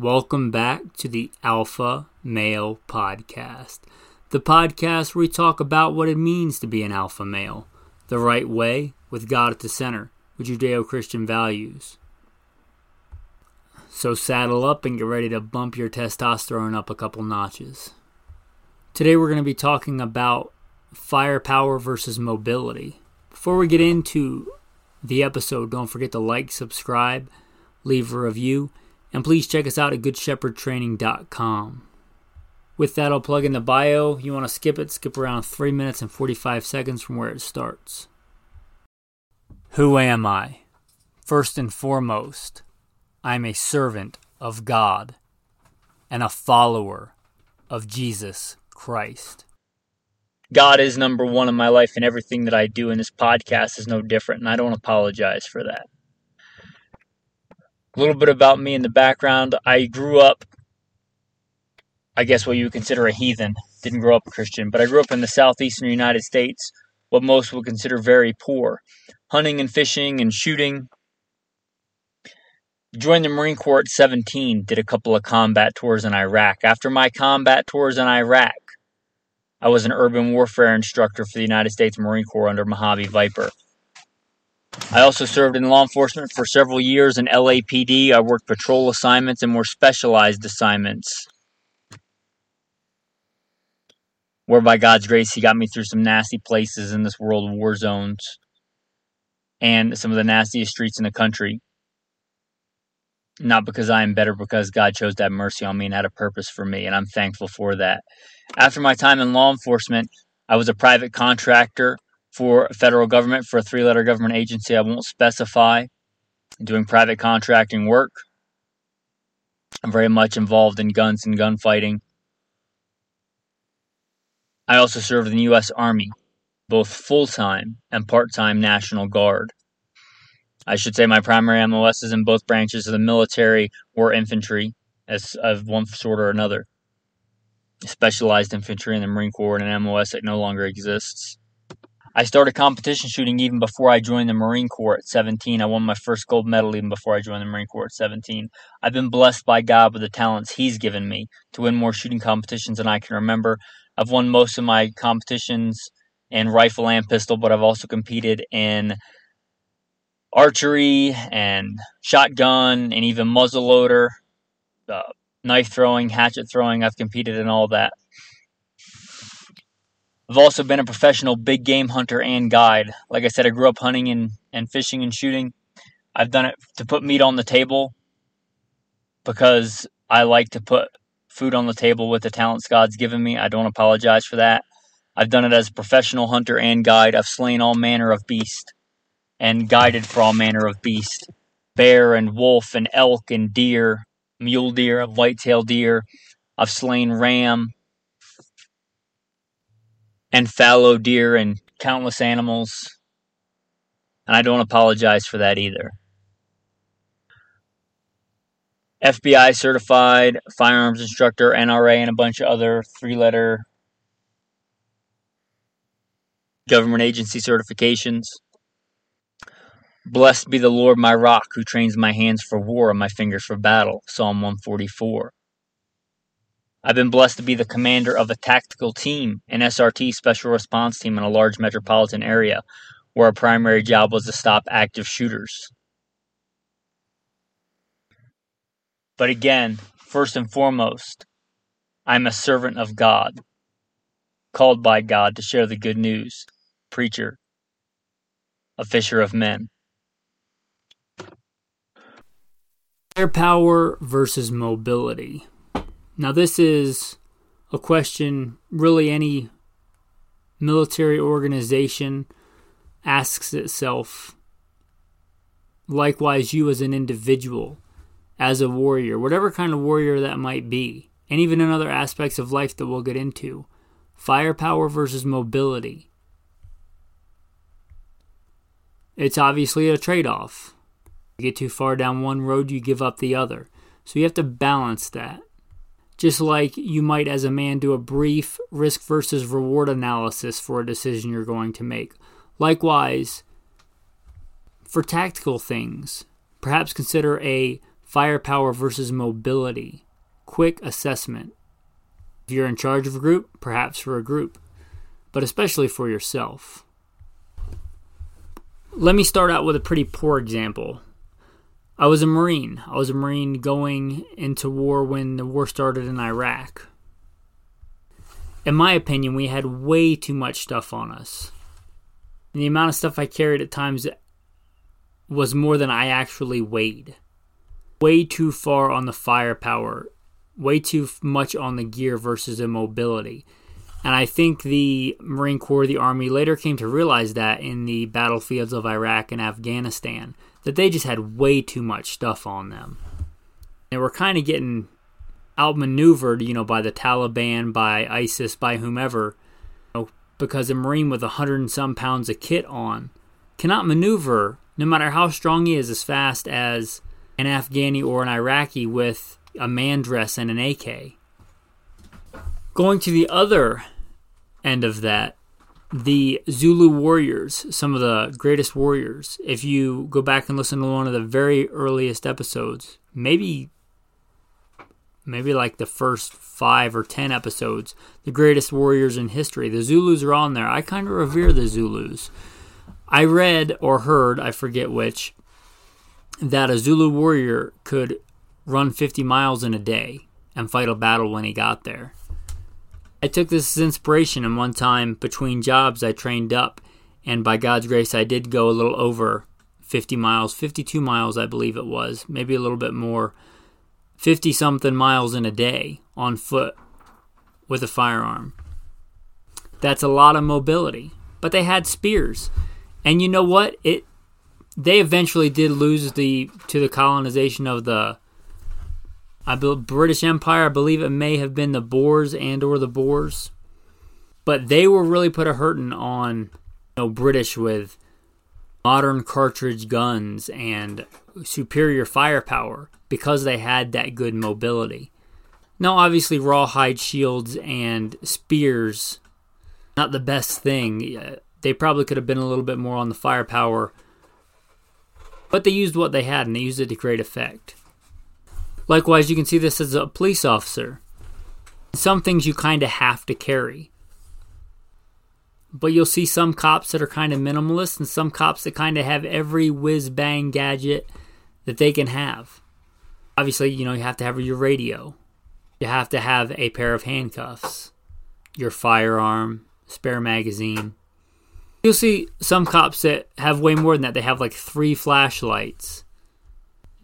Welcome back to the Alpha Male Podcast, the podcast where we talk about what it means to be an alpha male, the right way, with God at the center, with Judeo Christian values. So saddle up and get ready to bump your testosterone up a couple notches. Today we're going to be talking about firepower versus mobility. Before we get into the episode, don't forget to like, subscribe, leave a review, and please check us out at goodshepherdtraining.com. With that, I'll plug in the bio. You want to skip it, skip around 3 minutes and 45 seconds from where it starts. Who am I? First and foremost, I'm a servant of God and a follower of Jesus Christ. God is number one in my life, and everything that I do in this podcast is no different, and I don't apologize for that. A little bit about me in the background. I grew up, I guess, what you would consider a heathen. Didn't grow up a Christian, but I grew up in the southeastern United States, what most would consider very poor. Hunting and fishing and shooting. Joined the Marine Corps at 17, did a couple of combat tours in Iraq. After my combat tours in Iraq, I was an urban warfare instructor for the United States Marine Corps under Mojave Viper. I also served in law enforcement for several years in LAPD. I worked patrol assignments and more specialized assignments. Where by God's grace, He got me through some nasty places in this world of war zones and some of the nastiest streets in the country. Not because I am better, because God chose to have mercy on me and had a purpose for me, and I'm thankful for that. After my time in law enforcement, I was a private contractor for federal government for a three letter government agency I won't specify, doing private contracting work. I'm very much involved in guns and gunfighting. I also served in the U.S. Army, both full time and part time National Guard. I should say my primary MOS is in both branches of the military or infantry, as of one sort or another. Specialized infantry in the Marine Corps and an MOS that no longer exists. I started competition shooting even before I joined the Marine Corps at 17. I won my first gold medal even before I joined the Marine Corps at 17. I've been blessed by God with the talents He's given me to win more shooting competitions than I can remember. I've won most of my competitions in rifle and pistol, but I've also competed in archery and shotgun and even muzzleloader, uh, knife throwing, hatchet throwing. I've competed in all that. I've also been a professional big game hunter and guide. Like I said, I grew up hunting and, and fishing and shooting. I've done it to put meat on the table because I like to put food on the table with the talents God's given me. I don't apologize for that. I've done it as a professional hunter and guide. I've slain all manner of beast and guided for all manner of beast bear and wolf and elk and deer, mule deer, whitetail deer. I've slain ram and fallow deer and countless animals. And I don't apologize for that either. FBI certified firearms instructor, NRA, and a bunch of other three letter government agency certifications. Blessed be the Lord my rock, who trains my hands for war and my fingers for battle. Psalm 144. I've been blessed to be the commander of a tactical team, an SRT special response team in a large metropolitan area, where our primary job was to stop active shooters. But again, first and foremost, I'm a servant of God, called by God to share the good news, preacher, a fisher of men. Firepower versus mobility. Now, this is a question really any military organization asks itself Likewise, you as an individual, as a warrior, whatever kind of warrior that might be, and even in other aspects of life that we'll get into, firepower versus mobility. It's obviously a trade off. You get too far down one road, you give up the other. So you have to balance that. Just like you might, as a man, do a brief risk versus reward analysis for a decision you're going to make. Likewise, for tactical things, perhaps consider a firepower versus mobility, quick assessment. If you're in charge of a group, perhaps for a group, but especially for yourself. Let me start out with a pretty poor example. I was a Marine. I was a Marine going into war when the war started in Iraq. In my opinion, we had way too much stuff on us. And the amount of stuff I carried at times was more than I actually weighed. Way too far on the firepower, way too much on the gear versus the mobility. And I think the Marine Corps, the Army later came to realize that in the battlefields of Iraq and Afghanistan that they just had way too much stuff on them. They were kind of getting outmaneuvered, you know, by the Taliban, by ISIS, by whomever, you know, because a Marine with a hundred and some pounds of kit on cannot maneuver, no matter how strong he is, as fast as an Afghani or an Iraqi with a man dress and an AK. Going to the other end of that, the Zulu warriors, some of the greatest warriors. If you go back and listen to one of the very earliest episodes, maybe maybe like the first 5 or 10 episodes, the greatest warriors in history. The Zulus are on there. I kind of revere the Zulus. I read or heard, I forget which, that a Zulu warrior could run 50 miles in a day and fight a battle when he got there. I took this as inspiration, and one time between jobs, I trained up, and by God's grace, I did go a little over 50 miles, 52 miles, I believe it was, maybe a little bit more, 50 something miles in a day on foot with a firearm. That's a lot of mobility. But they had spears. And you know what? It they eventually did lose the to the colonization of the I built British Empire. I believe it may have been the Boers and or the Boers, but they were really put a hurting on you know British with modern cartridge guns and superior firepower because they had that good mobility. Now, obviously, rawhide shields and spears not the best thing. Uh, they probably could have been a little bit more on the firepower, but they used what they had and they used it to great effect. Likewise, you can see this as a police officer. Some things you kind of have to carry. But you'll see some cops that are kind of minimalist and some cops that kind of have every whiz bang gadget that they can have. Obviously, you know, you have to have your radio. You have to have a pair of handcuffs, your firearm, spare magazine. You'll see some cops that have way more than that. They have like three flashlights,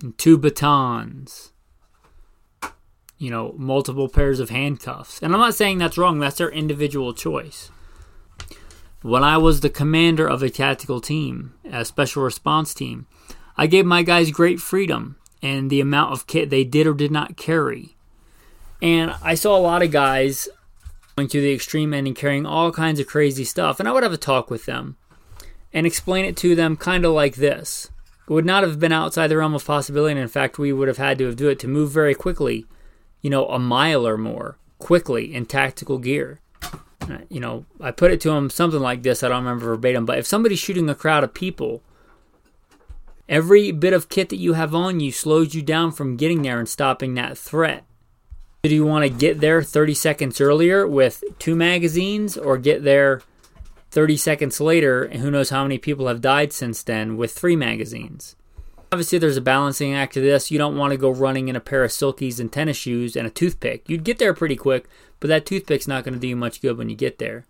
and two batons, you know, multiple pairs of handcuffs. And I'm not saying that's wrong, that's their individual choice. When I was the commander of a tactical team, a special response team, I gave my guys great freedom and the amount of kit they did or did not carry. And I saw a lot of guys going to the extreme end and carrying all kinds of crazy stuff. And I would have a talk with them and explain it to them kind of like this. It would not have been outside the realm of possibility. And in fact, we would have had to have do it to move very quickly you know, a mile or more quickly in tactical gear. Uh, you know, I put it to him something like this. I don't remember verbatim, but if somebody's shooting a crowd of people, every bit of kit that you have on you slows you down from getting there and stopping that threat. Do you want to get there 30 seconds earlier with two magazines or get there 30 seconds later and who knows how many people have died since then with three magazines? Obviously, there's a balancing act to this. You don't want to go running in a pair of silkies and tennis shoes and a toothpick. You'd get there pretty quick, but that toothpick's not going to do you much good when you get there.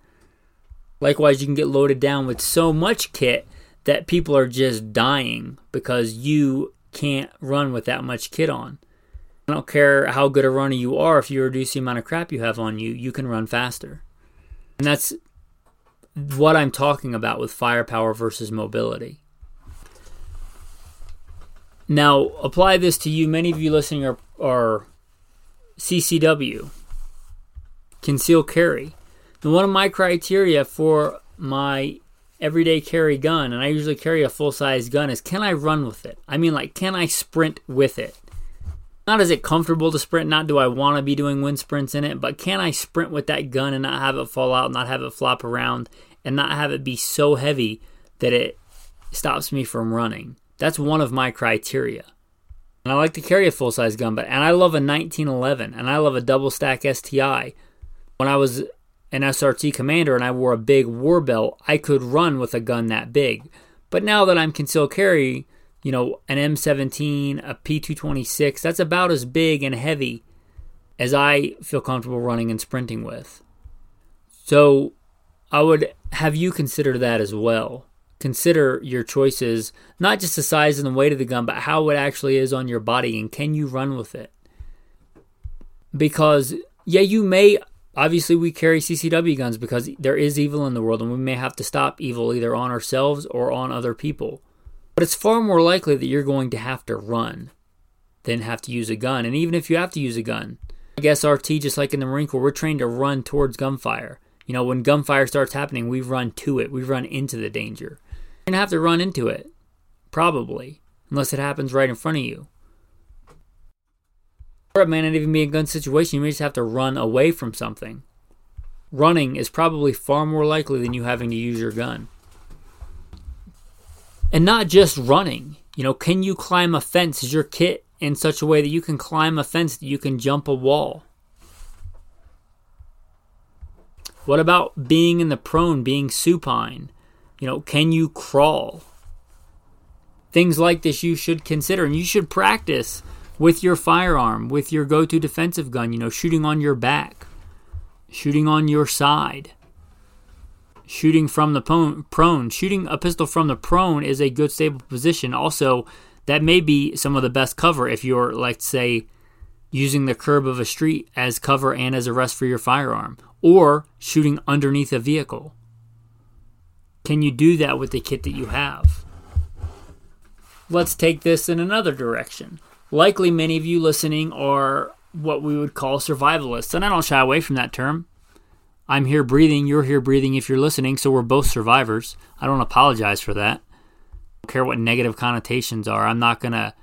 Likewise, you can get loaded down with so much kit that people are just dying because you can't run with that much kit on. I don't care how good a runner you are, if you reduce the amount of crap you have on you, you can run faster. And that's what I'm talking about with firepower versus mobility. Now, apply this to you. Many of you listening are, are CCW, conceal carry. And one of my criteria for my everyday carry gun, and I usually carry a full size gun, is can I run with it? I mean, like, can I sprint with it? Not is it comfortable to sprint, not do I want to be doing wind sprints in it, but can I sprint with that gun and not have it fall out, not have it flop around, and not have it be so heavy that it stops me from running? That's one of my criteria. And I like to carry a full size gun, but and I love a 1911 and I love a double stack STI. When I was an SRT commander and I wore a big war belt, I could run with a gun that big. But now that I'm concealed carry, you know, an M17, a P226, that's about as big and heavy as I feel comfortable running and sprinting with. So I would have you consider that as well. Consider your choices, not just the size and the weight of the gun, but how it actually is on your body and can you run with it? Because, yeah, you may Obviously, we carry CCW guns because there is evil in the world and we may have to stop evil either on ourselves or on other people. But it's far more likely that you're going to have to run than have to use a gun. And even if you have to use a gun, I guess RT, just like in the Marine Corps, we're trained to run towards gunfire. You know, when gunfire starts happening, we run to it, we run into the danger. You're going to have to run into it, probably, unless it happens right in front of you. Or it may not even be a gun situation. You may just have to run away from something. Running is probably far more likely than you having to use your gun. And not just running. You know, can you climb a fence? Is your kit in such a way that you can climb a fence, that you can jump a wall? What about being in the prone, being supine? You know, can you crawl? Things like this you should consider, and you should practice with your firearm, with your go to defensive gun, you know, shooting on your back, shooting on your side, shooting from the prone. Shooting a pistol from the prone is a good stable position. Also, that may be some of the best cover if you're, let's say, using the curb of a street as cover and as a rest for your firearm, or shooting underneath a vehicle. Can you do that with the kit that you have? Let's take this in another direction likely many of you listening are what we would call survivalists. And I don't shy away from that term. I'm here breathing, you're here breathing if you're listening, so we're both survivors. I don't apologize for that. I don't care what negative connotations are. I'm not going to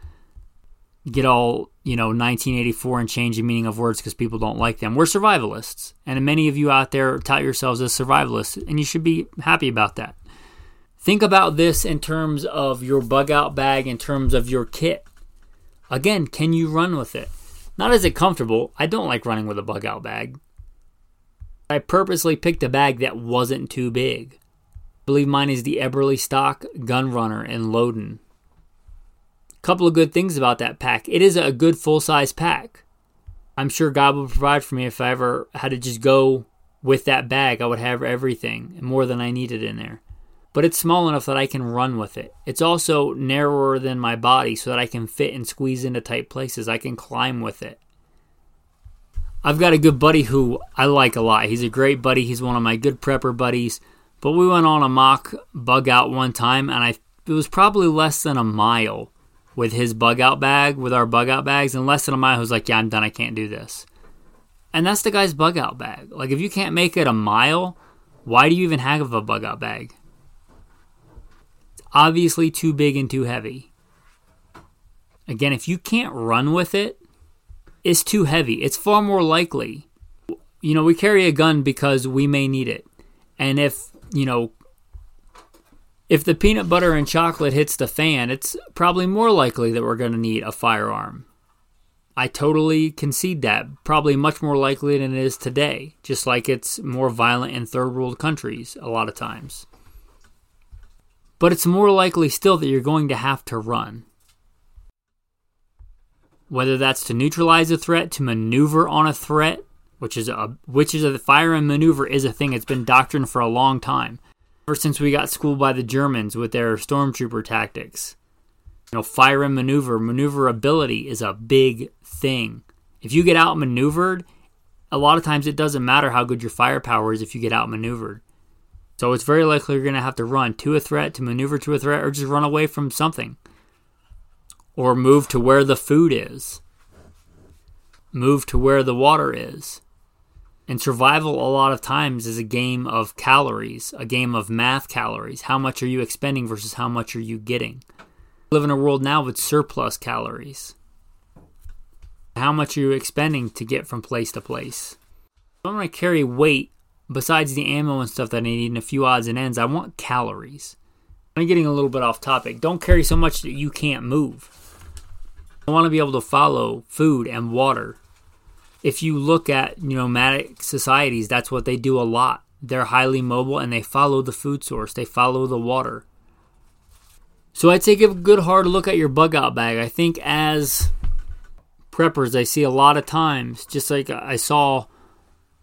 get all, you know, 1984 and change the meaning of words because people don't like them. We're survivalists. And many of you out there tout yourselves as survivalists, and you should be happy about that. Think about this in terms of your bug out bag, in terms of your kit. Again, can you run with it? Not as it comfortable. I don't like running with a bug out bag. I purposely picked a bag that wasn't too big. I believe mine is the Eberlestock Gun Runner in Loudon. Couple of good things about that pack. It is a good full size pack. I'm sure God will provide for me if I ever had to just go with that bag. I would have everything more than I needed in there but it's small enough that I can run with it. It's also narrower than my body so that I can fit and squeeze into tight places. I can climb with it. I've got a good buddy who I like a lot. He's a great buddy. He's one of my good prepper buddies. But we went on a mock bug out one time, and I it was probably less than a mile with his bug out bag, with our bug out bags, and less than a mile. Was like, "Yeah, I'm done. I can't do this." And that's the guy's bug out bag. Like, if you can't make it a mile, why do you even have a bug out bag? It's obviously too big and too heavy. Again, if you can't run with it, it's too heavy. It's far more likely. You know, we carry a gun because we may need it. And if, you know, if the peanut butter and chocolate hits the fan, it's probably more likely that we're going to need a firearm. I totally concede that. Probably much more likely than it is today, just like it's more violent in third world countries a lot of times but it's more likely still that you're going to have to run. Whether that's to neutralize a threat, to maneuver on a threat, which is a which is a fire and maneuver is a thing. It's been doctrine for a long time, ever since we got schooled by the Germans with their stormtrooper tactics. You know, fire and maneuver, maneuverability is a big thing. If you get outmaneuvered, a lot of times it doesn't matter how good your firepower is if you get outmaneuvered. So it's very likely you're going to have to run to a threat, to maneuver to a threat, or just run away from something. or move to where the food is, move to where the water is. And survival, a lot of times, is a game of calories, a game of math calories. How much are you expending versus how much are you getting? We live in a world now with surplus calories. How much are you expending to get from place to place? I'm going to carry weight besides the ammo and stuff that I need and a few odds and ends. I want calories. I'm getting a little bit off topic. Don't carry so much that you can't move. I want to be able to follow food and water. If you look at nomadic societies, that's what they do a lot. They're highly mobile and they follow the food source, they follow the water. So I'd say give a good hard look at your bug out bag. I think as preppers, I see a lot of times, just like I saw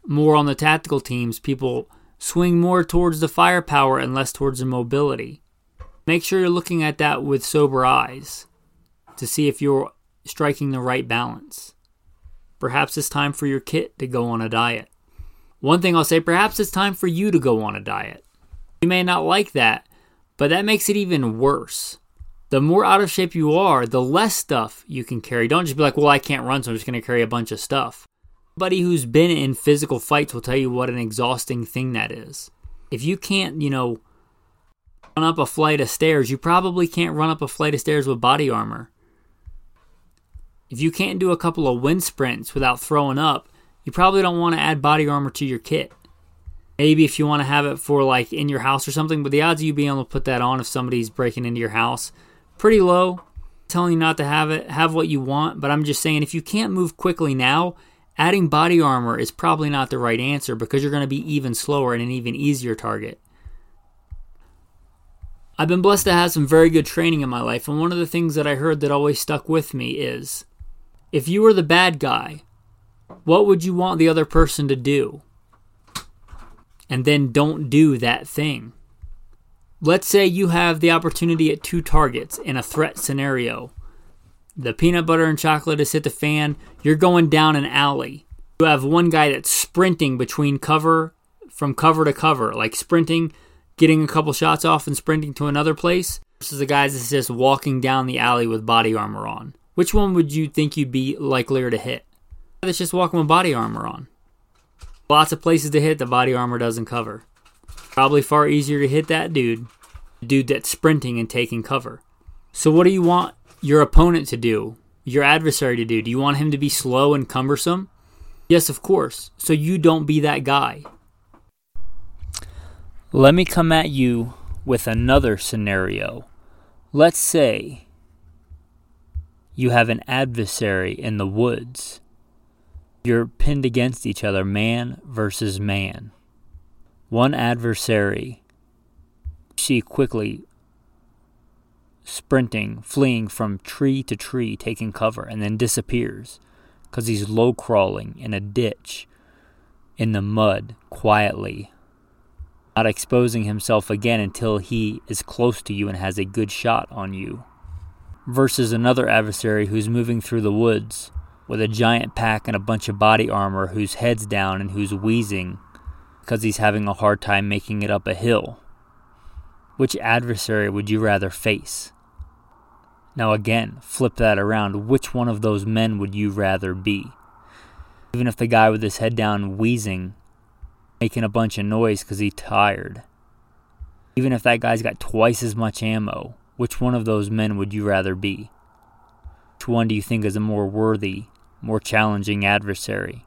more on the tactical teams, people swing more towards the firepower and less towards the mobility. Make sure you're looking at that with sober eyes to see if you're striking the right balance. Perhaps it's time for your kit to go on a diet. One thing I'll say, perhaps it's time for you to go on a diet. You may not like that, but that makes it even worse. The more out of shape you are, the less stuff you can carry. Don't just be like, well, I can't run, so I'm just going to carry a bunch of stuff. Anybody who's been in physical fights will tell you what an exhausting thing that is. If you can't, you know, run up a flight of stairs, you probably can't run up a flight of stairs with body armor. If you can't do a couple of wind sprints without throwing up, you probably don't want to add body armor to your kit. Maybe if you want to have it for like in your house or something, but the odds of you being able to put that on if somebody's breaking into your house, pretty low. I'm telling you not to have it, have what you want, but I'm just saying if you can't move quickly now, adding body armor is probably not the right answer because you're going to be even slower and an even easier target. I've been blessed to have some very good training in my life, and one of the things that I heard that always stuck with me is if you were the bad guy, what would you want the other person to do? And then don't do that thing. Let's say you have the opportunity at two targets in a threat scenario. The peanut butter and chocolate has hit the fan. You're going down an alley. You have one guy that's sprinting between cover, from cover to cover, like sprinting, getting a couple shots off and sprinting to another place, versus the guy that's just walking down the alley with body armor on. Which one would you think you'd be likelier to hit? That's just walking with body armor on. Lots of places to hit the body armor doesn't cover. Probably far easier to hit that dude, dude that's sprinting and taking cover. So what do you want your opponent to do? Your adversary to do? Do you want him to be slow and cumbersome? Yes, of course. So you don't be that guy. Let me come at you with another scenario. Let's say you have an adversary in the woods. You're pinned against each other, man versus man. One adversary, see quickly sprinting, fleeing from tree to tree, taking cover, and then disappears because he's low crawling in a ditch in the mud quietly, not exposing himself again until he is close to you and has a good shot on you versus another adversary who's moving through the woods with a giant pack and a bunch of body armor whose head's down and who's wheezing because he's having a hard time making it up a hill. Which adversary would you rather face? Now, again, flip that around. Which one of those men would you rather be? Even if the guy with his head down wheezing, making a bunch of noise because he's tired. Even if that guy's got twice as much ammo, which one of those men would you rather be? Which one do you think is a more worthy, more challenging adversary?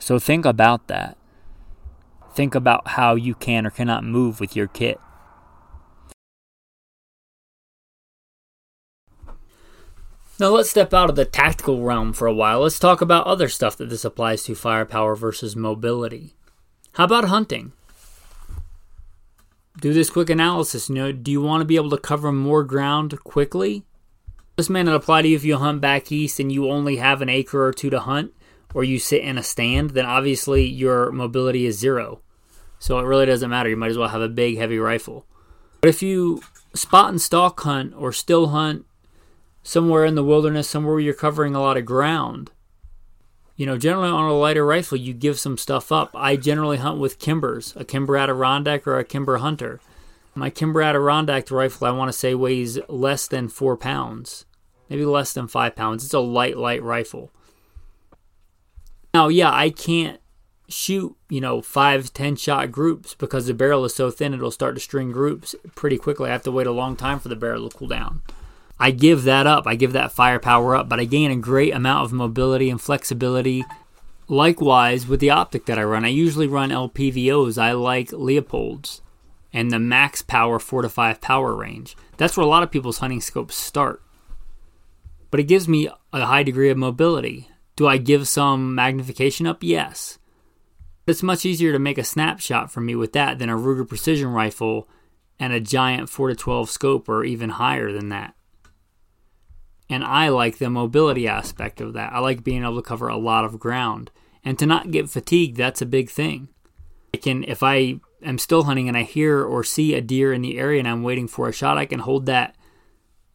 So think about that. Think about how you can or cannot move with your kit. Now let's step out of the tactical realm for a while. Let's talk about other stuff that this applies to firepower versus mobility. How about hunting? Do this quick analysis. You know, do you want to be able to cover more ground quickly? This may not apply to you if you hunt back east and you only have an acre or two to hunt, or you sit in a stand. Then obviously your mobility is zero, so it really doesn't matter. You might as well have a big, heavy rifle. But if you spot and stalk hunt or still hunt somewhere in the wilderness, somewhere where you're covering a lot of ground, you know, generally on a lighter rifle, you give some stuff up. I generally hunt with Kimbers, a Kimber Adirondack or a Kimber Hunter. My Kimber Adirondack rifle, I want to say, weighs less than four pounds, maybe less than five pounds. It's a light, light rifle. Now, yeah, I can't shoot, you know, five, ten shot groups because the barrel is so thin it'll start to string groups pretty quickly. I have to wait a long time for the barrel to cool down. I give that up. I give that firepower up, but I gain a great amount of mobility and flexibility. Likewise, with the optic that I run, I usually run LPVOs. I like Leupold's and the max power 4 to 5 power range. That's where a lot of people's hunting scopes start. But it gives me a high degree of mobility. Do I give some magnification up? Yes. It's much easier to make a snapshot for me with that than a Ruger precision rifle and a giant 4 to 12 scope or even higher than that. And I like the mobility aspect of that. I like being able to cover a lot of ground. And to not get fatigued, that's a big thing. I can if I am still hunting and I hear or see a deer in the area and I'm waiting for a shot, I can hold that,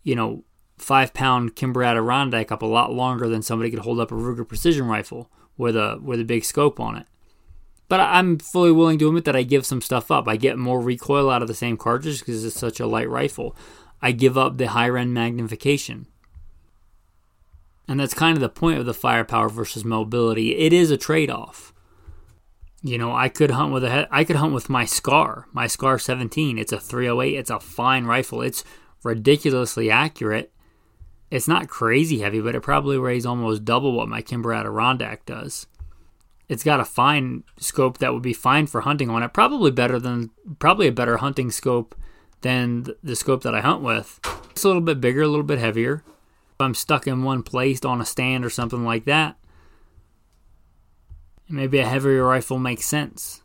you know, five pound Kimber Adirondack up a lot longer than somebody could hold up a Ruger precision rifle with a with a big scope on it. But I'm fully willing to admit that I give some stuff up. I get more recoil out of the same cartridge because it's such a light rifle. I give up the higher end magnification. And that's kind of the point of the firepower versus mobility. It is a trade off. You know, I could hunt with a I could hunt with my Scar, my Scar 17. It's a 308. It's a fine rifle. It's ridiculously accurate. It's not crazy heavy, but it probably weighs almost double what my Kimber Adirondack does it's got a fine scope that would be fine for hunting on it. Probably better than probably a better hunting scope than the scope that I hunt with. It's a little bit bigger, a little bit heavier. I'm stuck in one place on a stand or something like that, maybe a heavier rifle makes sense.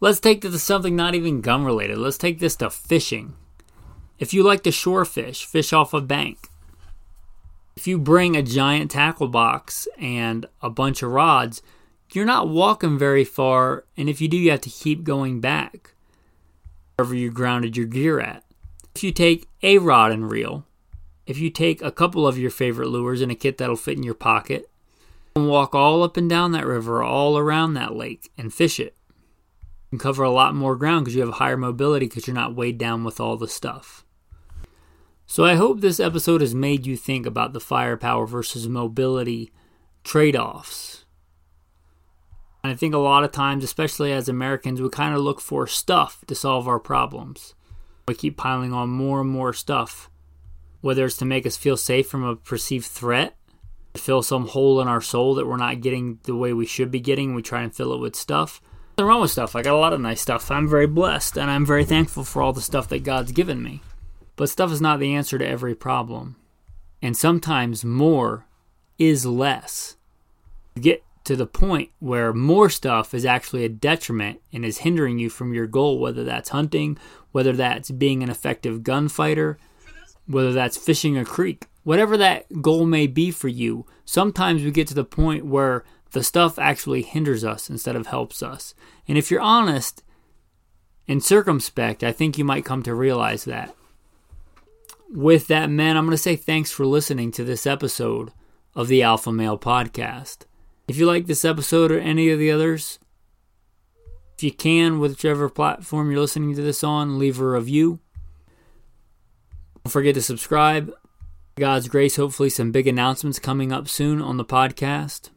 Let's take this to something not even gun related. Let's take this to fishing. If you like to shore fish, fish off a bank. If you bring a giant tackle box and a bunch of rods, you're not walking very far, and if you do, you have to keep going back wherever you grounded your gear at. If you take a rod and reel, if you take a couple of your favorite lures in a kit that'll fit in your pocket, and walk all up and down that river, all around that lake, and fish it. You can cover a lot more ground because you have higher mobility because you're not weighed down with all the stuff. So I hope this episode has made you think about the firepower versus mobility trade offs and I think a lot of times, especially as Americans, we kind of look for stuff to solve our problems. We keep piling on more and more stuff, whether it's to make us feel safe from a perceived threat, to fill some hole in our soul that we're not getting the way we should be getting. We try and fill it with stuff. Nothing wrong with stuff. I got a lot of nice stuff. I'm very blessed, and I'm very thankful for all the stuff that God's given me. But stuff is not the answer to every problem. And sometimes more is less. You get to the point where more stuff is actually a detriment and is hindering you from your goal, whether that's hunting, whether that's being an effective gunfighter, whether that's fishing a creek, whatever that goal may be for you. Sometimes we get to the point where the stuff actually hinders us instead of helps us. And if you're honest and circumspect, I think you might come to realize that. With that, man, I'm going to say thanks for listening to this episode of the Alpha Male Podcast. If you like this episode or any of the others, if you can, whichever platform you're listening to this on, leave a review. Don't forget to subscribe. God's grace, hopefully, some big announcements coming up soon on the podcast.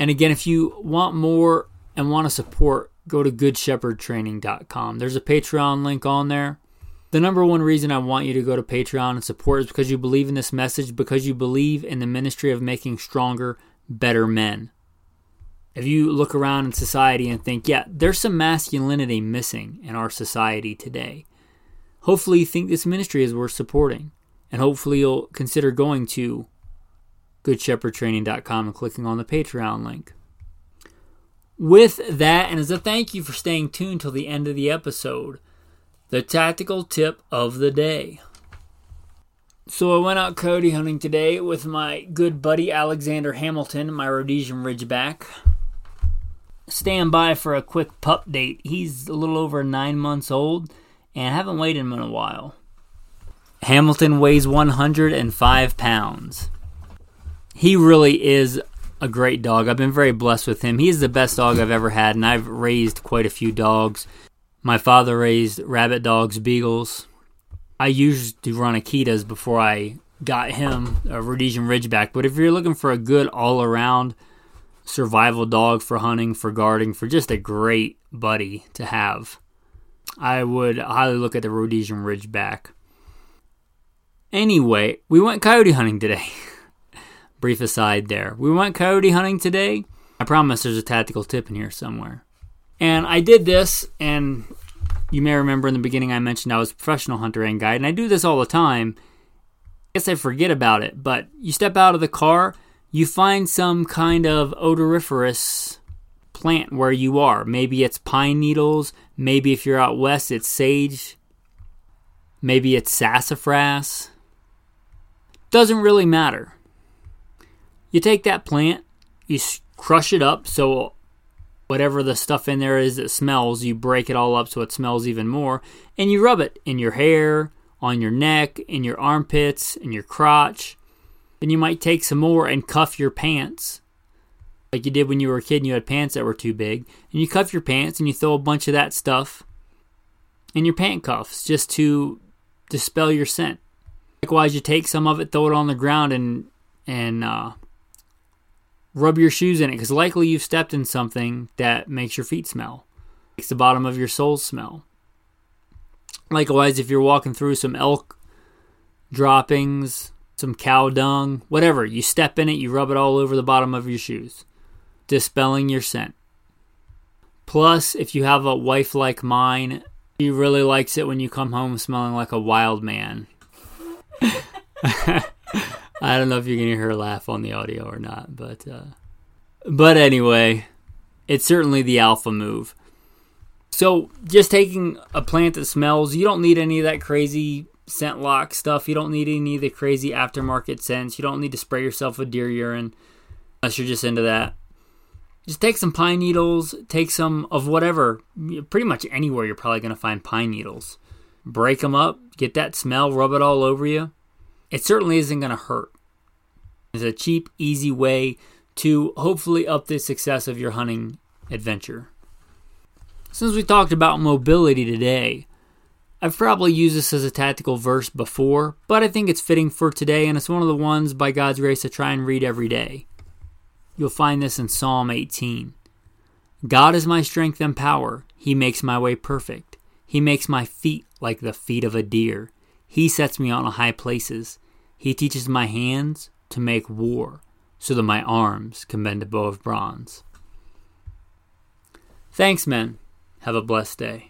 And again, if you want more and want to support, go to goodshepherdtraining.com. There's a Patreon link on there. The number one reason I want you to go to Patreon and support is because you believe in this message, because you believe in the ministry of making stronger better men. If you look around in society and think, yeah, there's some masculinity missing in our society today, hopefully you think this ministry is worth supporting. And hopefully you'll consider going to goodshepherdtraining.com and clicking on the Patreon link. With that, and as a thank you for staying tuned till the end of the episode, the tactical tip of the day. So I went out coyote hunting today with my good buddy Alexander Hamilton, my Rhodesian Ridgeback. Stand by for a quick pup date. He's a little over nine months old, and I haven't weighed him in a while. Hamilton weighs 105 pounds. He really is a great dog. I've been very blessed with him. He's the best dog I've ever had, and I've raised quite a few dogs. My father raised rabbit dogs, beagles. I used to run Akitas before I got him a Rhodesian Ridgeback. But if you're looking for a good all around survival dog for hunting, for guarding, for just a great buddy to have, I would highly look at the Rhodesian Ridgeback. Anyway, we went coyote hunting today. Brief aside there. We went coyote hunting today. I promise there's a tactical tip in here somewhere. And I did this, and you may remember in the beginning I mentioned I was a professional hunter and guide, and I do this all the time. I guess I forget about it, but you step out of the car, you find some kind of odoriferous plant where you are. Maybe it's pine needles, maybe if you're out west, it's sage, maybe it's sassafras. Doesn't really matter. You take that plant, you crush it up so whatever the stuff in there is that smells, you break it all up so it smells even more, and you rub it in your hair, on your neck, in your armpits, in your crotch. Then you might take some more and cuff your pants. Like you did when you were a kid and you had pants that were too big. And you cuff your pants and you throw a bunch of that stuff in your pant cuffs just to dispel your scent. Likewise, you take some of it, throw it on the ground, and and uh, rub your shoes in it because likely you've stepped in something that makes your feet smell, makes the bottom of your soles smell. Likewise, if you're walking through some elk droppings, some cow dung, whatever, you step in it, you rub it all over the bottom of your shoes, dispelling your scent. Plus, if you have a wife like mine, she really likes it when you come home smelling like a wild man. I don't know if you can hear her laugh on the audio or not, but uh, but anyway, it's certainly the alpha move. So just taking a plant that smells, you don't need any of that crazy scent lock stuff. You don't need any of the crazy aftermarket scents. You don't need to spray yourself with deer urine unless you're just into that. Just take some pine needles, take some of whatever, pretty much anywhere you're probably going to find pine needles. Break them up, get that smell, rub it all over you it certainly isn't going to hurt. It's a cheap, easy way to hopefully up the success of your hunting adventure. Since we talked about mobility today, I've probably used this as a tactical verse before, but I think it's fitting for today, and it's one of the ones by God's grace to try and read every day. You'll find this in Psalm 18. God is my strength and power. He makes my way perfect. He makes my feet like the feet of a deer. He sets me on high places. He teaches my hands to make war, so that my arms can bend a bow of bronze. Thanks, men. Have a blessed day.